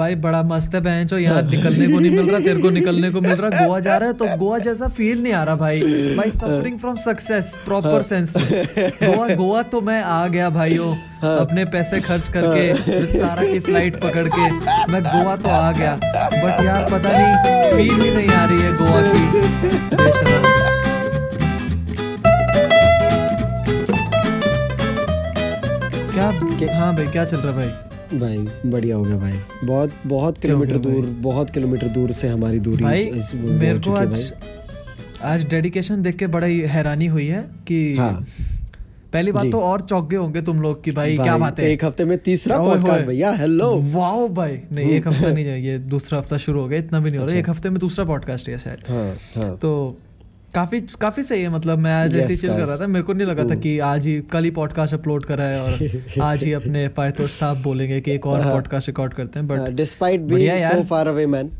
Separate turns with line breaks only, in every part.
भाई बड़ा मस्त है बहन जो यहाँ निकलने को नहीं मिल रहा तेरे को निकलने को मिल रहा गोवा जा रहा है तो गोवा जैसा फील नहीं आ रहा भाई। भाई suffering from success proper sense में। गोवा गोवा तो मैं आ गया भाइयों अपने पैसे खर्च करके विस्तारा की फ़्लाइट पकड़ के मैं गोवा तो आ गया। बट यार पता नहीं फील ही नहीं आ रही है गोवा की। क्या हाँ भाई क्या चल रहा है भाई?
भाई बढ़िया हो गया भाई। बहुत बहुत किलोमीटर दूर बहुत किलोमीटर दूर से हमारी दूरी
भाई
इस-
मेरे को आज आज डेडिकेशन देख के बड़ा ही हैरानी हुई है कि
हाँ।
पहली बात तो और चौक गए होंगे तुम लोग कि भाई, भाई क्या बात है?
एक हफ़्ते में तीसरा पॉडकास्ट भैया हेलो
वाओ भाई। नहीं एक हफ़्ता नहीं ये दूसरा हफ़्ता शुरू हो गया इतना भी नहीं हो रहा।
अच्छा।
एक हफ़्ते में दूसरा पॉडकास्ट है शायद।
हाँ हाँ।
तो काफ़ी काफ़ी सही है मतलब मैं आज
yes, ऐसे
चिल कर रहा था मेरे को नहीं लगा था। कि आज ही कल ही पॉडकास्ट अपलोड करा है और आज ही अपने पारितोष साहब बोलेंगे कि एक और
हाँ।
पॉडकास्ट रिकॉर्ड करते हैं but
despite
being
so far away man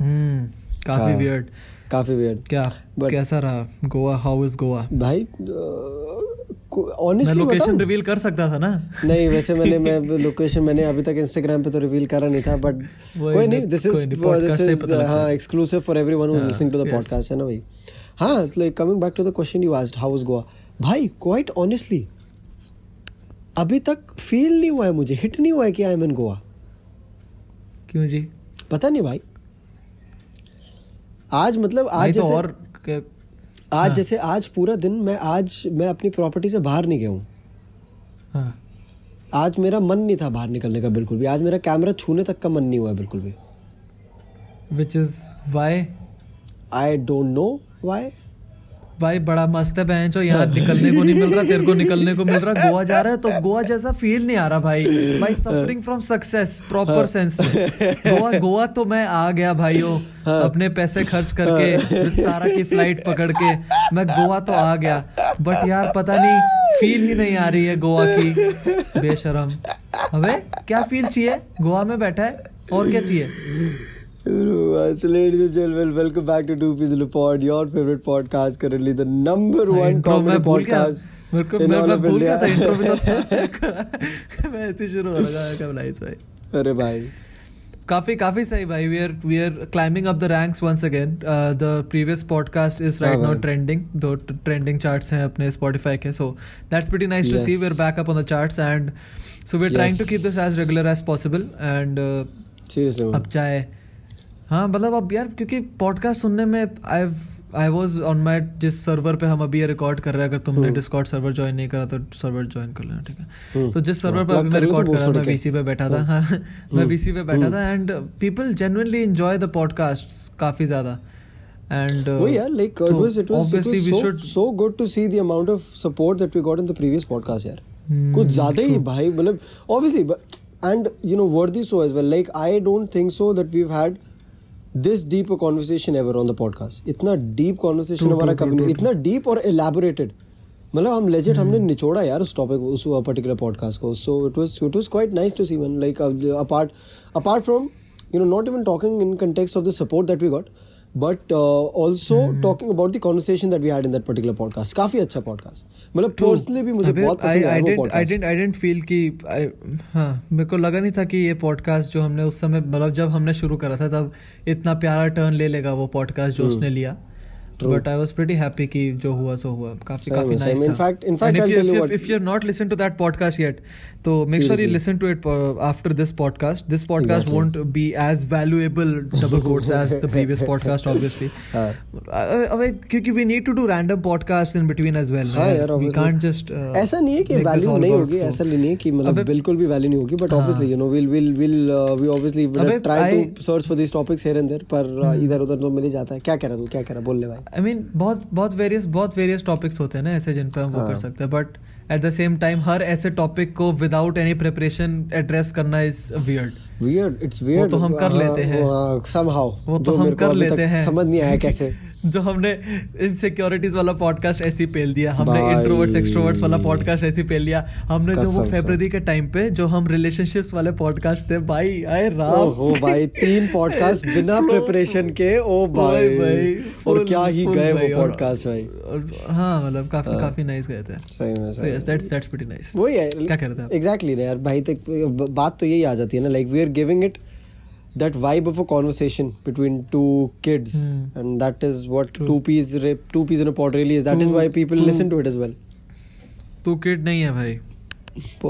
hmm काफ़ी
हाँ।
वियर्ड
काफ़ी वियर्ड
क्या
But-
कैसा रहा? Goa how is Goa?
भाई
मैं
ऑनेस्टली
लोकेशन रिवील कर सकता था ना?
नहीं वैसे मैंने मैं लोकेशन मैंने अभी तक इंस्टाग्राम पे तो रिवील करा नहीं था बट कोई
नहीं,
दिस इज़ दिस इज़ हाँ। Exclusive for everyone who is
हाँ,
लिसनिंग टू द पॉडकास्ट है ना भाई? हाँ like coming back to the question you asked how was Goa भाई क्वाइट ऑनेस्टली अभी तक फील नहीं हुआ है मुझे हिट नहीं हुआ है कि आई एम इन गोवा
क्यों जी?
पता नहीं भाई। आज मतलब आज
तो और क्या-
आज
हाँ।
जैसे आज पूरा दिन मैं आज मैं अपनी प्रॉपर्टी से बाहर नहीं गया हूँ।
हाँ।
आज मेरा मन नहीं था बाहर निकलने का बिल्कुल भी। आज मेरा कैमरा छूने तक का मन नहीं हुआ है बिल्कुल भी।
Which is why
I don't know why
भाई बड़ा मस्त है बहन जो यहाँ निकलने को नहीं मिल रहा तेरे को निकलने को मिल रहा गोवा जा रहा है तो गोवा जैसा फील नहीं आ रहा भाई। भाई suffering from success proper sense में। गोवा गोवा तो मैं आ गया भाइयों अपने पैसे खर्च करके विस्तारा की फ़्लाइट पकड़ के मैं गोवा तो आ गया। बट यार पता नहीं फील ही नहीं आ रही है गोवा की। बेशरम। अबे क्या फील चाहिए? गोवा में बैठा है और क्या चाहिए?
Ladies and gentlemen, welcome back to Two Piece in a Pod, your favorite podcast, currently the number
हाँ,
one comedy podcast
मेरे को मैं मैं भूल गया था. इंट्रो भी तो था। मैं ऐसे शुरू हो लगा क्या नाइस भाई?
अरे भाई।
काफ़ी काफ़ी सही भाई we are we are climbing up the ranks once again the previous podcast
is
right
now
trending दो ट्रेंडिंग चार्ट्स हैं अपने स्पॉटिफाई के so that's
pretty
nice to see we are back up on the charts and so we
are
trying to keep this as regular as
possible and
अब चाहे हाँ मतलब अब यार क्योंकि पॉडकास्ट सुनने में आई आई वॉज़ ऑन माई जिस सर्वर पे हम अभी ये रिकॉर्ड कर रहे हैं अगर तुमने
हम्म।
डिस्कॉर्ड सर्वर ज्वाइन नहीं करा तो सर्वर ज्वाइन कर लेना ठीक है
हम्म।
तो जिस सर्वर
हाँ,
पे अभी मैं
कर लो तो
रिकॉर्ड कर रहा मैं
है।
पे बैठा था
हाँ।
हाँ मैं
हम्म।
वीसी पे बैठा
हम्म।
था and people genuinely enjoy the podcast काफ़ी ज़्यादा and
Oh yeah, like uh, it was it was, it was so,
should
so good to see the amount of support that we got in the previous podcast यार
Hmm,
कुछ ज़्यादा ही भाई मतलब obviously but and you know worthy so as well like I don't think so that we've had this deep conversation ever on the podcast इतना deep
conversation
हमारा कभी नहीं इतना डीप और एलेबोरेटेड मतलब हम लेजेट हमने निचोड़ा यार उस टॉपिक उस पर्टिकुलर पॉडकास्ट को. So it was it was quite nice to see man like apart apart from you know not even talking in context of the support that we got but also talking about the conversation that we had in that particular podcast काफ़ी अच्छा podcast मतलब personally भी मुझे बहुत पसंद आया
I didn't I didn't feel कि हाँ मेरे को लगा नहीं था कि ये पॉडकास्ट जो हमने उस समय मतलब जब हमने शुरू करा था तब इतना प्यारा टर्न ले लेगा वो पॉडकास्ट जो उसने लिया। But I was pretty happy कि जो हुआ सो हुआ काफ़ी काफ़ी. नाइस
In
था
fact- in fact, I'll tell you what-
if you not listen to that podcast yet तो
make
sure you. Listen to it after this podcast
this
podcast. Won't be as valuable double quotes as the previous podcast
obviously.
अबे क्योंकि we need to do random podcast in between
as well
we
obviously.
Can't just
ऐसा नहीं है कि value नहीं होगी ऐसा नहीं है कि मतलब बिल्कुल भी वैल्यू नहीं होगी but. Obviously you know will will will
we
obviously
try Hmm.
To search for this topics here and there पर uh, इधर उधर तो मिल ही जाता है क्या कह रहा तू क्या कह रहा बोल ले भाई
आई मीन बहुत बहुत वेरियस बहुत वेरियस टॉपिक्स होते हैं ना ऐसे जिन पर हम वो
हाँ।
कर सकते हैं but at the same time हर ऐसे टॉपिक को विदाउट एनी प्रिपरेशन एड्रेस करना is weird
weird it's weird
तो हम कर लेते हैं।
समहाउ
वो तो हम कर लेते हैं
समझ नहीं आया कैसे
जो हमने इनसिक्योरिटीज वाला पॉडकास्ट ऐसे ही पेल दिया हमने इंट्रोवर्ट्स एक्सट्रोवर्ट्स वाला पॉडकास्ट ऐसे ही पेल दिया। हमने जो वो फेब्रवरी के टाइम पे जो हम रिलेशनशिप्स वाले पॉडकास्ट थे भाई आए राम।
ओहो भाई तीन पॉडकास्ट बिना प्रिपरेशन के ओ भाई।
भाई
और क्या ही गए वो पॉडकास्ट भाई।
हाँ मतलब काफ़ी
हाँ।
काफ़ी नाइस गए थे।
सही में
so
yes
that's that's pretty nice
वही है।
क्या कह रहे थे
एग्जैक्टली यार भाई तक बात तो यही आ जाती है ना like we are giving it that vibe of a conversation between two kids
Hmm.
and that is what
True.
two peas ra- two peas in a pod really is that
two, is
why people
two-
listen to it as well
तू kid नहीं है भाई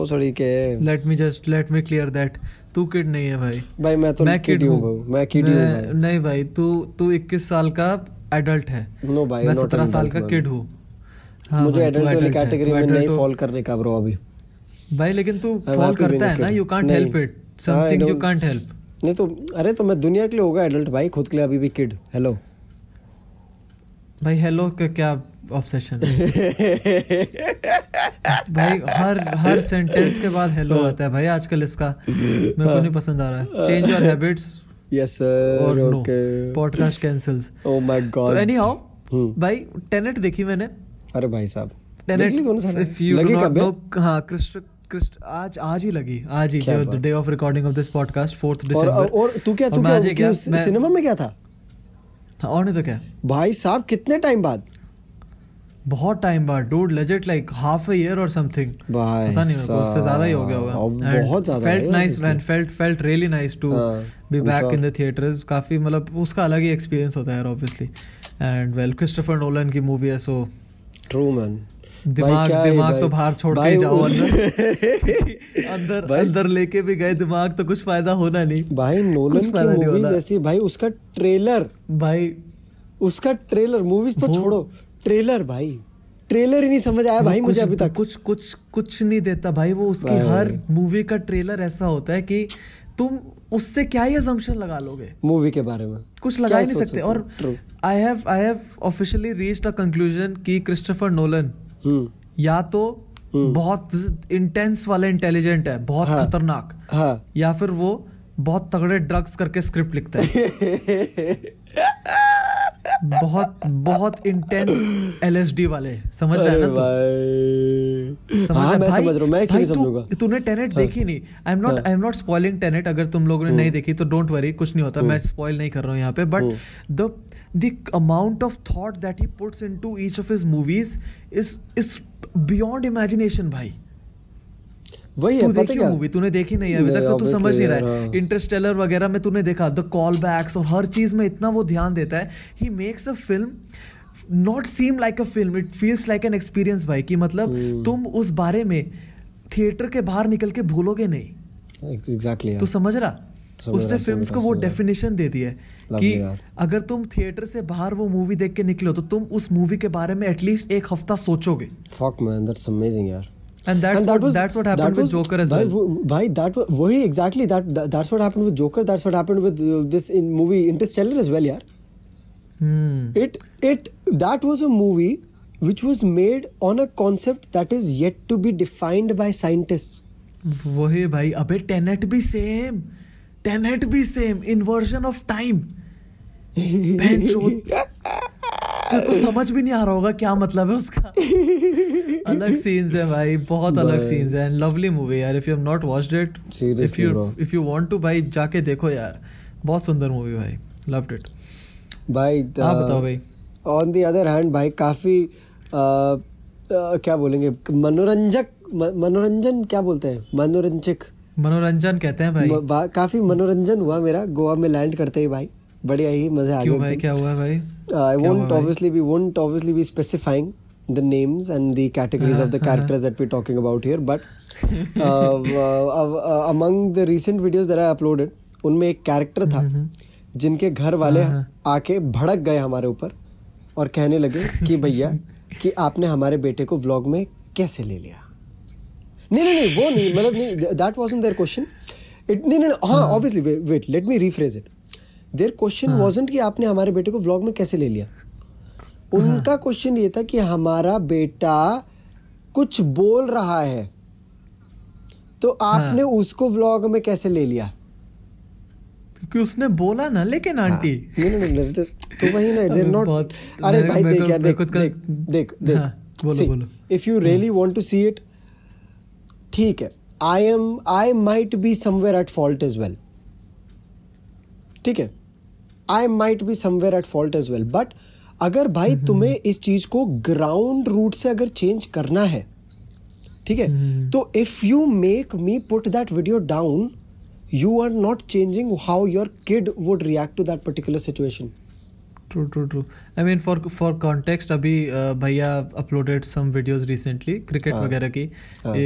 sorry के
let me just let me clear that तू kid नहीं है भाई
भाई मैं तो
मैं
kid
किड
ही
हूँ
हूँ मैं किड ही हूँ
नहीं भाई तू तू 21 साल का एडल्ट है
नो भाई
मैं 17
an
साल का. किड हूँ हाँ
मुझे एडल्ट वाली
adult है,
कैटेगरी
तू
में नहीं
हो।
फॉल करने का ब्रो अभी
भाई लेकिन तू फॉल करता है ना. You can't
help
it something
you
can't help
नहीं तो अरे तो मैं दुनिया के लिए होगा एडल्ट भाई खुद के लिए अभी भी किड हेलो
भाई हेलो का क्या ऑब्सेशन भाई हर हर सेंटेंस के बाद हेलो आता है भाई आजकल इसका। मेरे को नहीं पसंद आ रहा है। Change
your habits
yes sir
okay
podcast cancels
oh my
तो
गॉड
एनी हाउ। भाई टेनेट देखी मैंने।
अरे भाई साहब
टेनेट
लगी कब है?
नो हाँ क्रिस्ट क्रिस्ट आज आज ही लगी। आज ही जो day of recording of this podcast 4th
और
दिसंबर
और तू क्या तू क्या क्यों
मैं-
सिनेमा में क्या था?
और नहीं तो क्या।
भाई साहब कितने टाइम बाद?
बहुत टाइम बाद dude legit like half a year और समथिंग
भाई
पता नहीं मेरे को उससे ज़्यादा ही हो गया होगा।
बहुत ज़्यादा
felt nice man felt felt
really
nice
to
be
back
in the theatres काफ़ी मतलब उसका अलग ही एक्सपीरियंस होता है यार obviously and well Christopher Nolan की मूवी है सो
ट्रू मैन
दिमाग दिमाग तो बाहर छोड़ के जाओ अंदर। अंदर अंदर लेके भी गए दिमाग तो कुछ फ़ायदा होना नहीं।
भाई नोलन की
नहीं
मूवीज़। ऐसी भाई उसका ट्रेलर
भाई
उसका ट्रेलर मूवीज़ तो छोड़ो। ट्रेलर भाई। ट्रेलर ही नहीं समझ आया भाई मुझे अभी तक।
कुछ कुछ कुछ नहीं देता भाई। वो उसकी हर मूवी का ट्रेलर ऐसा होता है कि तुम उससे क्या ही असम्पशन लगा लोगे?
मूवी के बारे में।
कुछ लगा ही नहीं सकते। और I have I have officially reached a conclusion कि क्रिस्टोफर नोलन या तो
हम्म।
बहुत इंटेंस वाला इंटेलिजेंट है बहुत
हाँ।
खतरनाक।
हाँ।
या फिर वो बहुत तगड़े ड्रग्स करके स्क्रिप्ट लिखता है। बहुत बहुत इंटेंस एलएसडी वाले समझ रहा ना तू? समझ
हाँ मैं
भाई-
समझ रहा मैं
भाई तू- तूने टेनेट
हाँ।
देखी नहीं। I am
not.
I am not spoiling Tenet अगर तुम लोगों ने नहीं देखी तो डोंट वरी कुछ नहीं होता मैं स्पॉइल नहीं कर रहा हूँ यहाँ पे but the the amount of thought that he puts into each of his movies is is beyond imagination भाई
वही
तू देखी मूवी तूने देखी नहीं है? अभी तक तो तू समझ नहीं रहा है। इंटरस्टेलर वगैरह में तूने देखा द कॉल बैक्स और हर चीज़ में इतना वो ध्यान देता है। He makes a film not seem like a film it feels like an experience भाई कि मतलब
हम्म।
तुम उस बारे में थिएटर के बाहर निकल के भूलोगे नहीं।
एग्जैक्टली exactly,
तू समझ रहा? उसने
समझ
को वो डेफिनेशन दे दी है कि अगर तुम थिएटर से बाहर वो मूवी देख के निकलो तो तुम उस मूवी के बारे में एटलीस्ट एक हफ़्ता सोचोगे
फक मैन दैट्स अमेजिंग यार
and that's
And that
what
was-
that's what
that
happened
was-
Joker as
भाई
वेल
वो- भाई that was- वही exactly that that- that's what happened with Joker that's what happened with uh, this in movie Interstellar as well यार
हम्म
it it that was a movie which was made on a concept that is yet to be defined by scientists
वही भाई अबे Tenet भी same Tenet भी same inversion of time तेरे को समझ भी नहीं आ रहा होगा क्या मतलब है उसका। अलग सीन्स है भाई बहुत अलग सीन्स है एंड लवली मूवी यार if you have not
watched
it if
you
if you want to भाई जाके देखो यार बहुत सुंदर मूवी भाई लव्ड इट
भाई
आप बताओ भाई।
ऑन द अदर हैंड भाई काफ़ी क्या बोलेंगे मनोरंजक मनोरंजन क्या बोलते हैं? मनोरंजक।
मनोरंजन कहते हैं भाई।
काफ़ी मनोरंजन हुआ मेरा गोवा में लैंड करते ही भाई। बढ़िया ही मज़े आ
गए
क्यों
भाई क्या हुआ भाई?
I won't obviously be won't obviously be specifying the names and the categories of the characters that we talking about here but among the recent videos that I uploaded उनमें एक कैरेक्टर था mm-hmm. जिनके घर वाले
uh-huh.
आके भड़क गए हमारे ऊपर और कहने लगे कि भैया कि आपने हमारे बेटे को व्लॉग में कैसे ले लिया? नहीं नहीं नहीं वो नहीं मतलब नहीं that wasn't their question it नहीं नहीं हाँ obviously wait let me rephrase it their question wasn't कि आपने हमारे बेटे को व्लॉग में कैसे ले लिया? उनका क्वेश्चन ये था कि हमारा बेटा कुछ बोल रहा है तो आपने उसको व्लॉग में कैसे ले लिया?
क्योंकि उसने बोला ना लेकिन आंटी।
नहीं नहीं नहीं तो, तो वही ना देयर नॉट अरे भाई देख यार देख देख देख देख।
हाँ, बोलो, बोलो।
If you really want to see it ठीक है I am I might be somewhere at fault as well ठीक है I might be somewhere at fault as well but अगर भाई
हम्म,
तुम्हें इस चीज़ को ग्राउंड रूट से अगर चेंज करना है ठीक है
हम्म।
तो if you make me put that video down you are not changing how your kid would react to that particular situation.
True true true I mean for for context अभी भैया uploaded some videos recently
cricket
वगैरह की।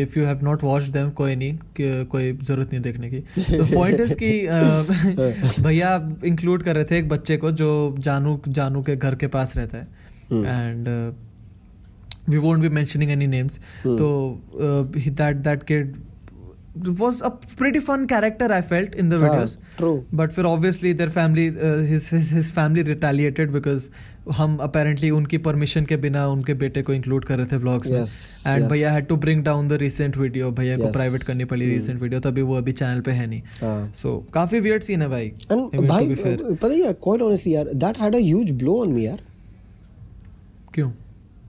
If you have not watch them कोई नहीं कोई ज़रूरत नहीं देखने की द पॉइंट इज़ कि भैया इंक्लूड कर रहे थे एक बच्चे को जो जानू जानू के घर के पास रहता है। And we won't be mentioning any
names.
तो that that kid was a pretty fun character i felt in the yeah,
true.
But for obviously their family uh, his, his his family retaliated because हम apparently उनकी permission के बिना उनके बेटे को include कर रहे थे ब्लॉग्स में।
एंड
भैया had to bring down the recent video भैया को प्राइवेट करनी पड़ी रिसेंट वीडियो तभी वो अभी चैनल पे है नहीं। सो काफ़ी वियर्ड सीन है भाई। एंड
भाई पता है क्वाइट ऑनेस्टली यार that had a huge blow on me यार।
क्यों?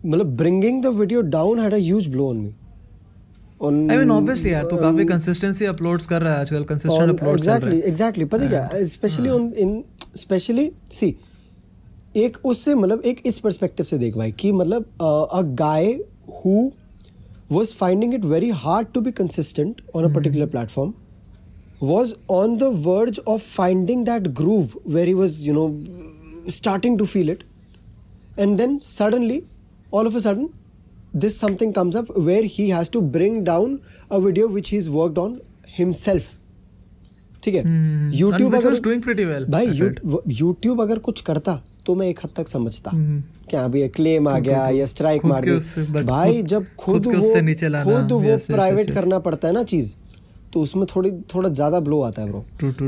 मतलब bringing the video down had a huge blow on me
I mean obviously यार तो काफ़ी consistency uploads कर रहा है आजकल consistent
on-
uploads चल रहे हैं.
exactly पता है क्या स्पेशली
हाँ।
ऑन इन स्पेशली सी एक उससे मतलब एक इस पर्सपेक्टिव से देख भाई कि मतलब a guy who was finding it very hard to be consistent on a particular platform was on the verge of finding that groove where he was you know starting to feel it and then suddenly all of a sudden this something comes up where he has to bring down a video which he's worked on himself ठीक है
Hmm.
YouTube अगर
doing pretty well,
भाई YouTube अगर कुछ करता तो मैं एक हद तक समझता
हम्म।
क्या अभी क्लेम आ गया या स्ट्राइक मार दी भाई जब खुद वो खुद वो प्राइवेट. करना पड़ता है ना चीज़ तो उसमें थोड़ी थोड़ा ज़्यादा ब्लो आता है
bro.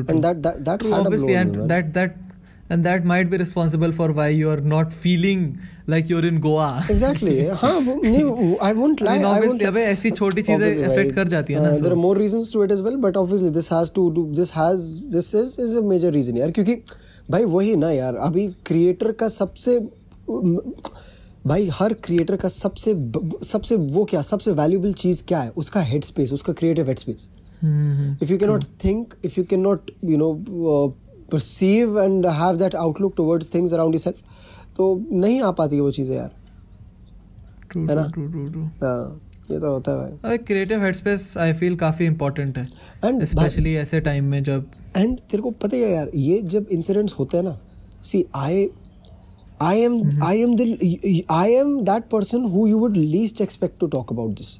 And that that that
True, obviously, and that that and that might be responsible for why you are not feeling like you're in Goa.
Exactly हाँ नहीं I won't
I
lie
mean, obviously, अबे ऐसी छोटी चीज़ें affect कर जाती है ना,
there are
so-
more reasons to it as well but obviously this has to do this has this is is a major reason यार क्योंकि भाई वही ना यार अभी क्रिएटर का सबसे भाई हर क्रिएटर का सबसे सबसे वो क्या सबसे वैल्यूबल चीज़ क्या है उसका हेड स्पेस उसका creative head space
Hmm.
if you cannot think if you cannot you know uh, perceive and have that outlook towards things around yourself तो नहीं आ पाती है वो चीज़ें यार। है ना?
true, true, true, true.
हाँ ये तो होता है भाई।
क्रिएटिव हेडस्पेस आई फील काफ़ी इंपॉर्टेंट है।
And
स्पेशली ऐसे टाइम में जब
एंड तेरे को पता ही है यार ये जब इंसिडेंट्स होते हैं ना see I I am I am I am that person who you would least expect to talk about this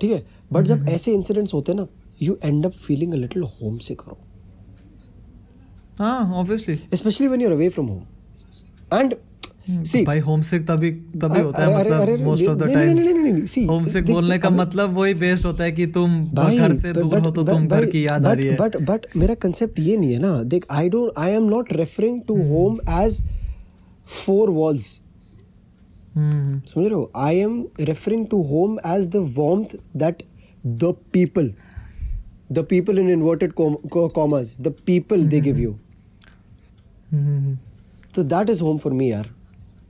ठीक है? बट जब ऐसे इंसिडेंट्स होते हैं ना you end up feeling a little homesick bro
हाँ obviously
especially when you're away from home. And see
भाई homesick तभी तभी होता है मतलब
most
of
the
times
homesick
बोलने का मतलब वही बेस्ड होता है कि तुम घर से दूर हो तो तुम घर की याद आ रही है.
बट बट मेरा कंसेप्ट ये नहीं है ना. देख I don't I am not
referring
to. Home as four
walls
समझ रहे हो? I am referring to home as the warmth that the people the people in inverted commas the people they give
you
So that is home for me, yaar.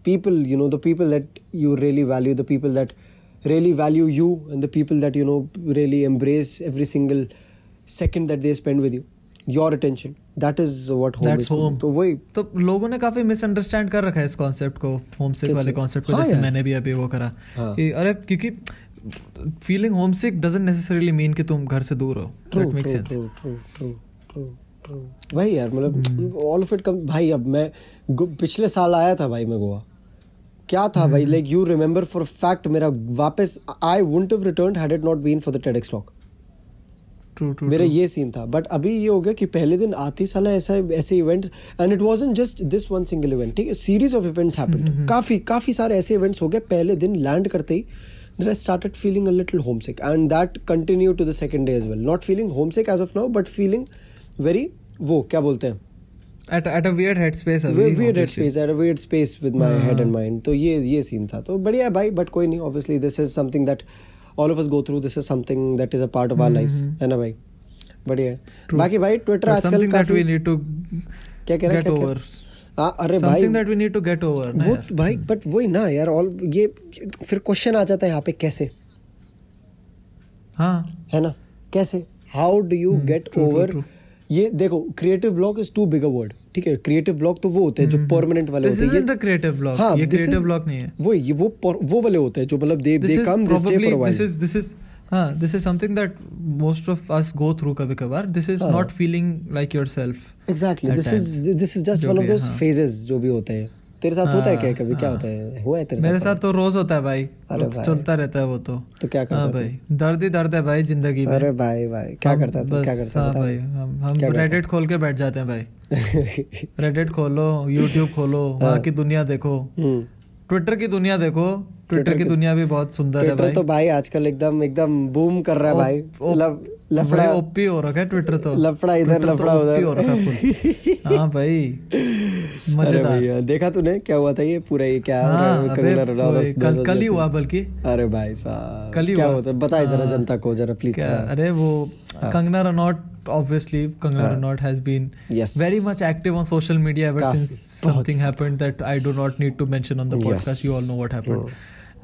People, you know, the people that you really value, the people that really value you, and the people that you know really embrace every single second that they spend with you, your attention. That is what home
That's
is.
home.
तो वही
तो लोगों ने काफ़ी misunderstand कर रखा है इस कॉन्सेप्ट को होमसिक
कैसे?
वाले कॉन्सेप्ट को
हाँ
जैसे मैंने भी अभी वो करा
हाँ।
कि अरे क्योंकि feeling homesick doesn't necessarily mean कि तुम घर से दूर हो that
makes sense true true true वही यार। मतलब ऑल ऑफ़ इट कम भाई अब मैं पिछले साल आया था भाई मैं गोवा। क्या था। भाई like you remember for fact मेरा वापस I won't have return had it not been for the
TEDx talk
मेरा ये सीन था। बट अभी ये हो गया कि पहले दिन आते ही साला ऐसा ऐसे events and it wasn't just this one single event ठीक है? सीरीज़ ऑफ़ इवेंट्स हैपेंड काफ़ी काफ़ी सारे ऐसे इवेंट्स हो गए पहले दिन लैंड करते ही then I started feeling a little homesick and that continued to the second day as well not feeling homesick as of now but feeling very वो क्या बोलते हैं
at at a weird headspace अभी
weird head space at a weird space with my head and
हाँ।
mind तो ये ये scene था तो बढ़िया है भाई बट कोई नहीं obviously this is something that all of us go through this is something that is a part of our lives
हम्म।
है ना भाई बढ़िया है. बाकी भाई ट्विटर आजकल
that we need to
क्या कह रहा है
over
है? हाँ अरे भाई
something that we need to get over
वो भाई बट वही ना यार ऑल ये फिर क्वेश्चन आ जाता है यहाँ पे कैसे
हाँ
है ना कैसे
how
do
you hmm,
get
over.
ये देखो creative block is too big a word ठीक है? क्रिएटिव ब्लॉक तो वो होते हैं जो परमानेंट वाले होते हैं।
ये क्रिएटिव ब्लॉक
हाँ,
ये क्रिएटिव ब्लॉक नहीं है।
वो ये वो वो वाले होते हैं जो मतलब they
they
come this stay
for
a while
this is this is हाँ this is something that most of us go through कभी कभार। This
is.
Not
feeling like yourself exactly this
is
this is
just one
of
those.
Phases जो भी होते हैं। तेरे साथ होता है क्या
हाँ,
कभी? क्या
हाँ।
होता है? हुआ है तेरे
मेरे
साथ
साथ तो रोज होता है भाई।
अरे भाई।
चलता रहता है वो तो।
तो क्या करता
हाँ भाई दर्द ही दर्द है भाई ज़िंदगी में।
अरे भाई भाई क्या करता है तू? क्या करता है
भाई हम हम? रेडिट खोल के बैठ जाते हैं भाई। रेडिट खोलो यूट्यूब खोलो
हाँ।
वहाँ की दुनिया देखो।
हम्म।
ट्विटर की दुनिया देखो। ट्विटर की दुनिया भी बहुत सुंदर है भाई।
तो भाई आजकल एकदम एकदम बूम कर रहा है भाई।
ओ-
लब- लफड़ा।
ओपी हो रखा है ट्विटर तो।
लफड़ा इधर
तो
लफड़ा उधर।
हो रखा है हाँ भाई। मज़ेदार
देखा तूने क्या हुआ था ये पूरा ये क्या
हाँ
कंगना
कल कल ही हुआ बल्कि
अरे भाई साहब
कल ही
क्या
हुआ।
बताए जरा
हाँ।
जनता को जरा प्लीज़
अरे वो Kangana Ranaut obviously Kangana Ranaut has been
Yes.
very much active on social media ever
काफ़ी,
since something happened that I do not need to mention on the podcast. Yes. You all know what happened.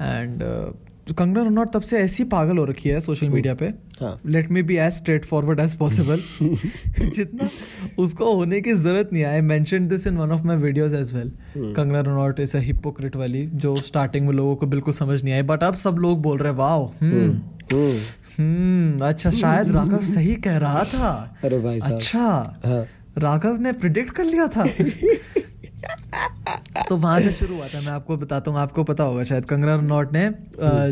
And uh, Kangana Ranaut तब से ऐसी पागल हो रखी है social media पे। Let me be as straight forward as possible जितना उसको होने की ज़रूरत नहीं I mention this in one of my videos as well Kangana Ranaut is hypocrite वाली जो स्टार्टिंग में लोगों को बिल्कुल समझ नहीं आई। बट अब सब लोग बोल रहे हैं वाओ हम्म
हम्म
हम्म अच्छा शायद राघव सही कह रहा था।
अरे भाई
अच्छा
हाँ।
राघव ने प्रिडिक्ट कर लिया था। तो वहाँ से शुरू हुआ था मैं आपको बताता हूँ आपको पता होगा शायद कंगना रनौट ने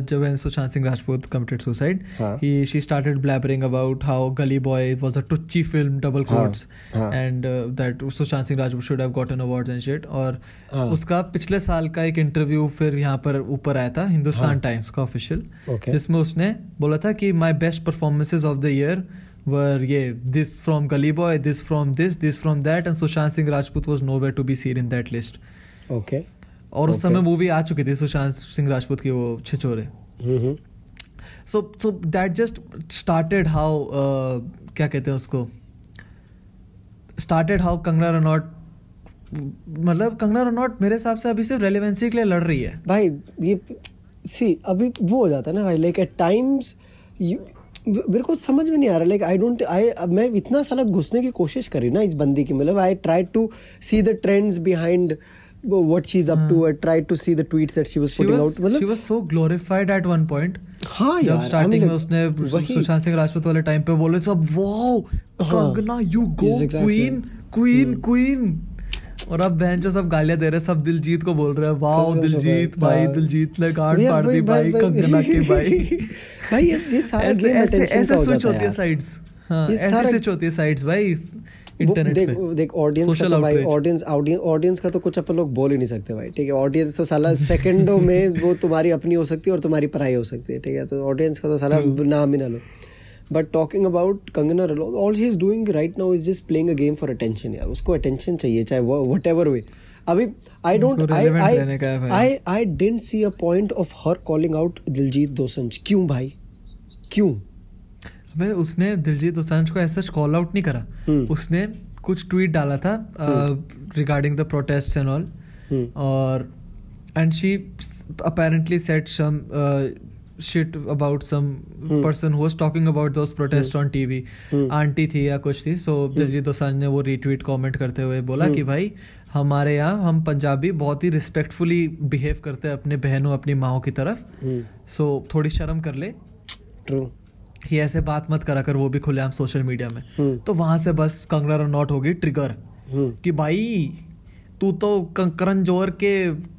जब सुशांत सिंह राजपूत committed suicide
हाँ।
he she started blabbering about how Gully Boy was a touchy film double
हाँ,
quotes
हाँ।
and uh, that Sushant Singh Rajput should have gotten awards and shit और
हाँ।
उसका पिछले साल का एक इंटरव्यू फिर यहाँ पर ऊपर आया था हिंदुस्तान टाइम्स का ऑफिशियल. जिसमें उसने बोला था कि my best performances of the year were ये this from Gully Boy this from this this from that and Sushant Singh Rajput was no way to be seen in that list
okay
और उस समय movie आ चुकी थी सुशांत सिंह राजपूत की वो
Chhichhore.
So so that just started how क्या कहते हैं उसको? स्टार्टेड हाउ कंगना रनौट मतलब कंगना रनौट मेरे हिसाब से अभी सिर्फ़ रेलिवेंसी के लिए लड़ रही है।
भाई ये सी अभी वो हो जाता है ना भाई लाइक एट टाइम्स मेरे को समझ में नहीं आ रहा लाइक आई डोंट आई मैं इतना साला घुसने की कोशिश करी ना इस बंदी की मतलब I try to see the trends behind what she's up to I tried to see the tweets that she was
she
putting
was
out मतलब
she was so glorified at one point.
हाँ
जब starting में उसने सुशांत सिंह राजपूत वाले time पे बोले सब wow Kangana
you go
queen queen queen और अब बहन जो सब गालियाँ दे रहे हैं सब दिलजीत को बोल रहे हैं वाओ दिलजीत
भाई, हाँ।
दिलजीत ने गार्ड फाड़ दी भाई कंगना के भाई।
भाई ये सारा गेम
ऐसे
अटेंशन
ऐसे
का
स्विच होती
है
साइड्स हाँ ऐसे स्विच होती है साइड्स भाई इंटरनेट
देख
पे।
देख ऑडियंस का तो भाई ऑडियंस ऑडियंस का तो कुछ अपन लोग बोल ही नहीं सकते भाई ठीक है? ऑडियंस तो साला सेकंडों में वो तुम्हारी अपनी हो सकती है और तुम्हारी पराई हो सकती है ठीक है? तो ऑडियंस का तो साला नाम ही ना लो। But talking about Kangana Ranaut all he is doing right now is just playing a game for attention यार उसको अटेंशन चाहिए चाहे वो वट एवर वे अभी
I don't I.
I I didn't see a point of her calling out Diljit Dosanjh क्यों भाई? क्यों?
अबे उसने दिलजीत दोसांझ को ऐसा कॉल आउट नहीं करा।
हम्म।
उसने कुछ ट्वीट डाला था regarding the protest and
all.
और and she apparently said some shit about some
Hmm.
person who was talking about those protests on TV
Hmm.
Aunty थी या कुछ थी सो दिलजीत दोसांझ ने वो रीट्वीट कमेंट करते हुए बोला
Hmm.
कि भाई हमारे यहाँ हम पंजाबी बहुत ही रिस्पेक्टफुली बिहेव करते हैं अपने बहनों अपनी माओ की तरफ़। सो थोड़ी शर्म कर ले।
ट्रू
ये ऐसे बात मत करा कर वो भी खुलेआम सोशल मीडिया में। तो वहाँ से बस कंगना रनौट होगी ट्रिगर कि भाई तू तो करण जोहर के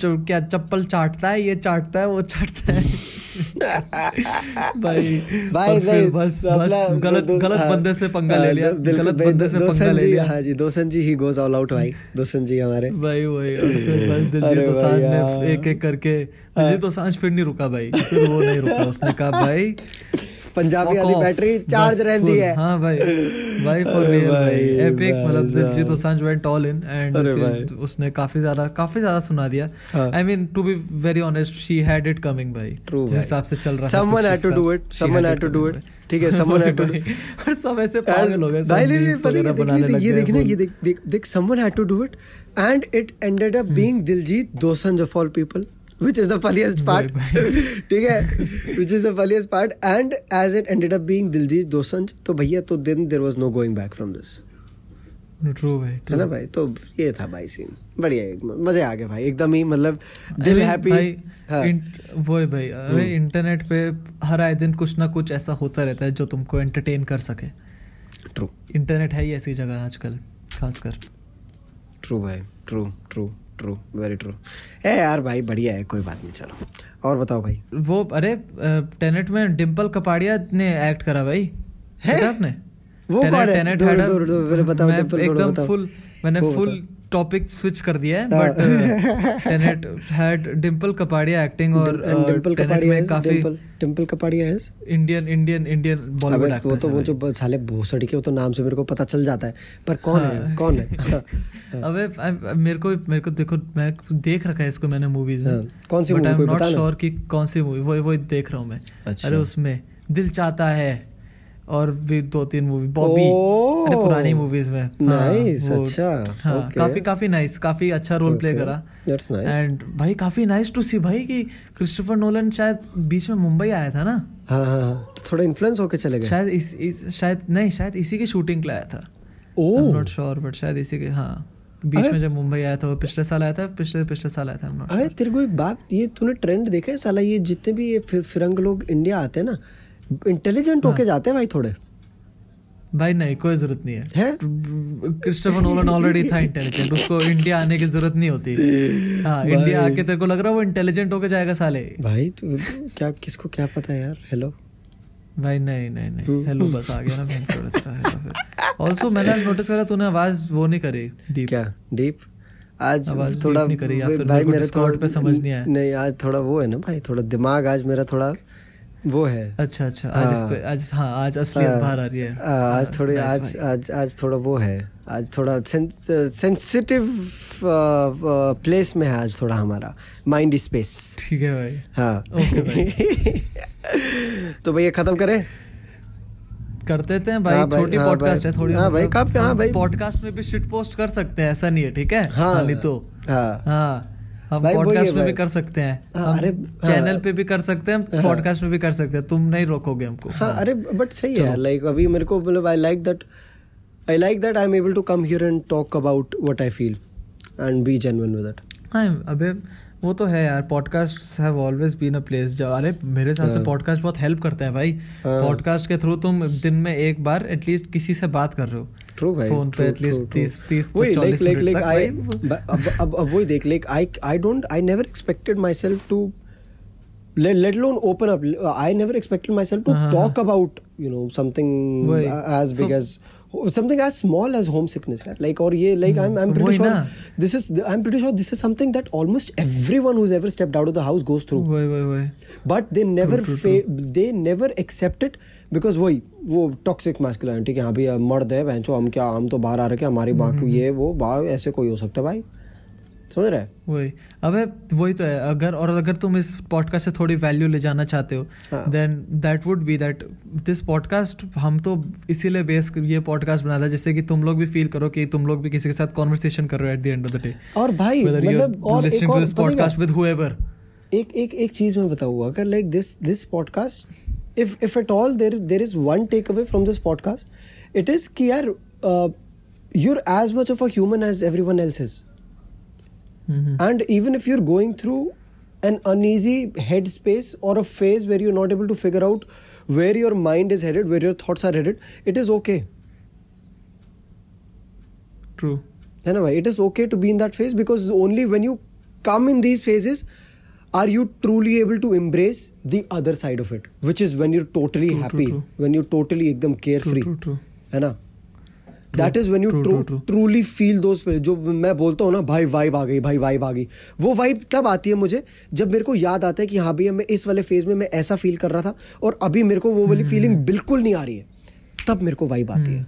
क्या चप्पल चाटता है ये चाटता है वो चाटता है। भाई
भाई नहीं,
बस बस गलत गलत
हाँ,
बंदे से पंगा
हाँ,
ले लिया गलत बंदे से पंगा ले लिया।
हाँ जी Dosanjh ji he goes all out भाई दोसन जी हमारे।
भाई वही बस दिलजीत दोसांझ ने एक एक करके दिलजीत दोसांझ फिर नहीं रुका भाई फिर वो नहीं रुका उसने कहा भाई
पंजाबी वाली बैटरी चार्ज रहती है
हाँ भाई भाई फॉर रियल भाई एपिक मतलब Diljit Dosanjh went
all
in
and.
उसने काफ़ी ज़्यादा काफ़ी ज़्यादा सुना दिया। I mean to be very honest she had it coming भाई जिस हिसाब से चल रहा है
it.
she
Someone
had
had to do
coming
it.
भाई।
ठीक है, to
भाई,
do-
और सब ऐसे पागल हो गए
भाई पता है ये देखना ये देख देख had to do it and it ended
Hmm.
up being Diljit दोsanjh of all people which is the funniest part. ठीक है? which is the funniest part. And as it ended up being Diljit दोsanjh तो भैया तो then there was no going back from this.
True भाई
है ना भाई? तो ये था भाई सीन बढ़िया मज़े आ गए भाई। एकदम ही मतलब दिल हैप्पी
भाई
हाँ।
वो है भाई अरे इंटरनेट पे हर आए दिन कुछ ना कुछ ऐसा होता रहता है जो तुमको एंटरटेन कर सके।
ट्रू
इंटरनेट है ही ऐसी जगह आजकल खासकर।
ट्रू भाई true true true very true है यार भाई बढ़िया है कोई बात नहीं चलो। और बताओ भाई।
वो अरे टेनेट में डिम्पल कपाड़िया ने एक्ट करा भाई।
है?
आपने?
वो कौन है?
टेनेट मैं एकदम फुल मैंने फुल टॉपिक स्विच कर दिया है but Tenet had Dimple Kapadia acting और टेनेट
कपाड़िया
में काफ़ी
डिम्पल कपाड़िया है
इंडियन इंडियन इंडियन बॉलीवुड
अबे वो तो वो जो साले भोसड़ी के वो तो नाम से मेरे को पता चल जाता है पर कौन है?
हाँ।
कौन है?
अबे मेरे को मेरे को देखो मैं देख रखा है इसको मैंने मूवीज़ में
हाँ, कौन सी but
I
am not.
Sure कि कौन सी मूवी वो वो देख रहा हूँ मैं।
अच्छा।
अरे उसमें दिल चाहता है। और भी दो तीन मूवी बॉबी अरे पुरानी मूवीज़ में। हाँ,
अच्छा,
हाँ. काफ़ी काफ़ी नाइस काफ़ी अच्छा रोल प्ले करा. एंड भाई काफ़ी नाइस टू सी भाई कि क्रिस्टोफर नोलन शायद बीच में मुंबई आया था ना?
हाँ हाँ हाँ तो थोड़ा इन्फ्लुएंस होके चले गए।
शायद इस, इस शायद नहीं शायद इसी की शूटिंग के आया था।
ओह
नॉट श्योर बट शायद इसी के हाँ बीच में जब मुंबई आया था वो पिछले साल आया था पिछले पिछले साल आया था
अरे तेरे को एक बात ये तूने ट्रेंड देखा है साला ये जितने भी ये फिर, फिरंग लोग इंडिया आते हैं ना इंटेलिजेंट
हाँ।
होके जाते हैं भाई थोड़े।
भाई नहीं कोई ज़रूरत नहीं है।
है?
क्रिस्टोफर नोलन ऑलरेडी था इंटेलिजेंट उसको इंडिया आने की ज़रूरत नहीं होती। हाँ इंडिया आके तेरे को लग रहा है वो इंटेलिजेंट होके जाएगा साले।
भाई तू क्या किसको क्या पता है यार? हेलो
भाई नहीं नहीं नहीं।
हम्म।
हेलो बस आ गया ना मैं छोड़ देता हेलो ऑल्सो मैंने आज नोटिस करा तूने आवाज़ वो नहीं करी डीप
क्या? डीप आज
आवाज़
थोड़ा
नहीं करी या फिर
भाई
मेरे
थोड़ा
पे समझ नहीं आया।
नहीं आज थोड़ा वो है ना भाई थोड़ा दिमाग आज मेरा थोड़ा वो है।
अच्छा अच्छा आज इस
हाँ।
पे आज हाँ आज असलियत
हाँ,
बाहर आ रही है।
आ, आज
हाँ,
थोड़ी
nice
आज आज आज थोड़ा वो है। आज थोड़ा सेंसिटिव प्लेस में है आज थोड़ा हमारा। माइंड स्पेस
ठीक है भाई।
हाँ।
ओके
तो भैया खत्म करें।
करते थे भाई
हाँ
छोटी
हाँ
पॉडकास्ट है थोड़ी
हाँ भाई, काफी- हाँ भाई।
पॉडकास्ट में भी शिट पोस्ट कर सकते हैं ऐसा नहीं है ठीक है?
हाँ।
खाली तो।
हाँ।
हाँ। हम
है
पॉडकास्ट में भी कर सकते हैं।
हाँ,
हम
अरे, हाँ।
चैनल पे भी कर सकते हैं
हाँ।
पॉडकास्ट में भी कर सकते हैं। तुम नहीं रोकोगे हमको।
हाँ अरे बट सही है लाइक अभी मेरे को मतलब I like that I like that I am able to come here and talk about what I feel and be genuine with it
हाँ अबे वो तो है यार podcast have always been a place जो अरे मेरे हिसाब से
हाँ।
पॉडकास्ट बहुत हेल्प करते हैं भाई।
हाँ।
पॉडकास्ट के थ्रू तुम दिन में एक बार एटलीस्ट किसी से बात कर रहे हो।
ट्रू भाई
फ़ोन पे एटलीस्ट
true, true.
तीस तीस
वही लाइक लाइक लाइक आई अब अब अब वही देख like I I don't I never expected myself to let, alone open up i never expected myself to
Uh-huh.
talk about you know something uh, as big
So-
as something as small as homesickness right? like or yeah like I'm I'm pretty sure this is I'm pretty sure this is something that almost everyone who's ever stepped out of the house goes through
वही वही वही
but they never
true, true,
fa- they never accept it because वही वो toxic masculinity कि हाँ भी मर्द है बहन हम क्या हम तो बाहर आ रखे हैं, हमारी बाकी
हम्म,
ये वो बाहर ऐसे कोई हो सकता है भाई समझ रहे
वही। अबे वही तो है। अगर और अगर तुम इस पॉडकास्ट से थोड़ी वैल्यू ले जाना चाहते हो। Then that would be that this podcast हम तो इसीलिए बेस ये पॉडकास्ट जिससे कि तुम लोग भी फील करो कि तुम लोग भी किसी के साथ कॉन्वर्सेशन कर रहे हो at the end of the day
और भाई मतलब और एक और
with whoever
एक एक एक चीज़ मैं बताऊँ अगर like this this podcast if if at all there there is one take away from this podcast it is कि यार you're as much of a human as everyone else is
Mm-hmm.
And even if you're going through an uneasy headspace or a phase where you're not able to figure out where your mind is headed, where your thoughts are headed, it is okay.
True.
Anyway, it is okay to be in that phase because only when you come in these phases are you truly able to embrace the other side of it, which is when you're totally
true,
happy,
true, true.
when you're totally
ekdam
carefree.
True, true,
true. That
is when you.
Truly feel those जो मैं बोलता हूँ ना भाई vibe आ गई भाई vibe आ गई। वो वाइब तब आती है मुझे जब मेरे को याद आता है कि हाँ भैया मैं इस वाले फ़ेज़ में मैं ऐसा फील कर रहा था और अभी मेरे को वो वाली। फीलिंग बिल्कुल नहीं आ रही है। तब मेरे को वाइब आती है।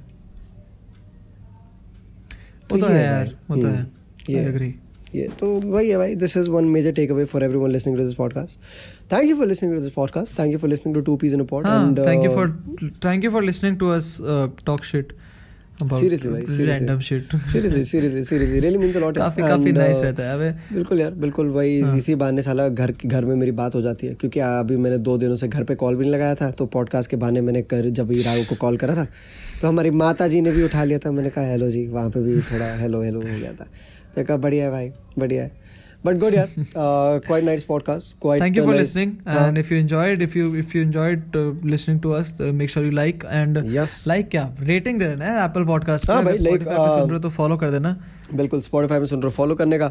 तो
ये
है यार वो तो है।
ये
एग्री
ये तो वही है भाई this is one major take away for everyone listening to this podcast thank you for listening to this podcast thank you for listening to to Peace in a
Pod
and
thank you for thank you for listening to us talk shit about
भाई, seriously.
random
seriously seriously seriously really means a lot
काफ़ी काफ़ी nice रहता है अबे।
बिल्कुल यार बिल्कुल वही
हाँ।
इसी बहाने साला घर घर में मेरी बात हो जाती है क्योंकि अभी मैंने दो दिनों से घर पे कॉल भी नहीं लगाया था तो पॉडकास्ट के बहाने मैंने कर जब राघव को कॉल करा था तो हमारी माता जी ने भी उठा लिया था मैंने कहा हेलो जी वहाँ पे भी थोड़ा हेलो हेलो हो गया था। तो कहा बढ़िया है भाई बढ़िया है। बट गुड यार quite nice podcast quite
Thank you for nice, listening,
हाँ।
and if you enjoyed, if you if you enjoyed uh, listening to us, uh, make sure you like and
Yes.
like क्या rating दे देना Apple Podcast पे।
हाँ भाई, like,
Spotify पे सुन
uh,
रहे हो तो follow कर देना।
बिल्कुल स्पॉटिफाई में सुन रहे हो फॉलो करने का।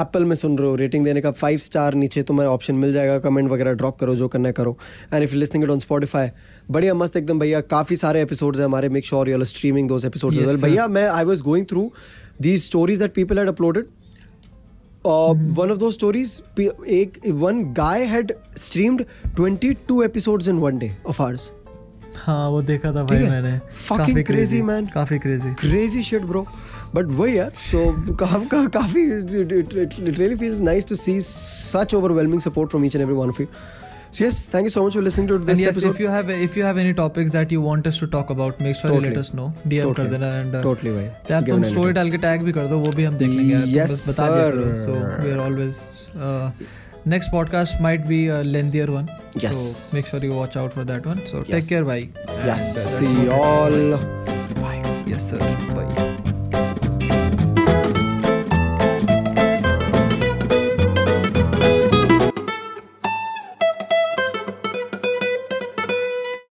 एप्पल में सुन रहे हो रेटिंग देने का फाइव स्टार नीचे तुम्हें ऑप्शन मिल जाएगा। कमेंट वगैरह ड्रॉप करो जो करना है करो। And if listening it on Spotify बढ़िया मस्त एकदम भैया। काफ़ी सारे एपिसोड्स हैं हमारे make sure you
streaming
those
episodes
भैया मैं I was going through these stories that people had uploaded one of those stories एक one guy had streamed 22 episodes in one day of ours
हाँ वो देखा था भाई
है?
मैंने
Fucking
काफ़ी
crazy, man.
काफ़ी crazy
crazy shit bro but वही यार so का, का, काफ़ी it really feels nice to see such overwhelming support from each and every one of you so yes thank you so much for listening to this
and yes,
episode
if you have if you have any topics that you want us to talk about, make sure you
Totally.
let us know. DM कर
Totally.
देना and uh,
totally भाई
यार
Given
तुम
anything.
Story डाल के tag भी कर दो वो भी हम देख लेंगे यार तुम
Yes,
बस बता दिया करो
sir.
So we are always next podcast might be a lengthier one
Yes.
So make sure you watch out for that one so take
Yes.
Care भाई
yes see you all
yes sir bye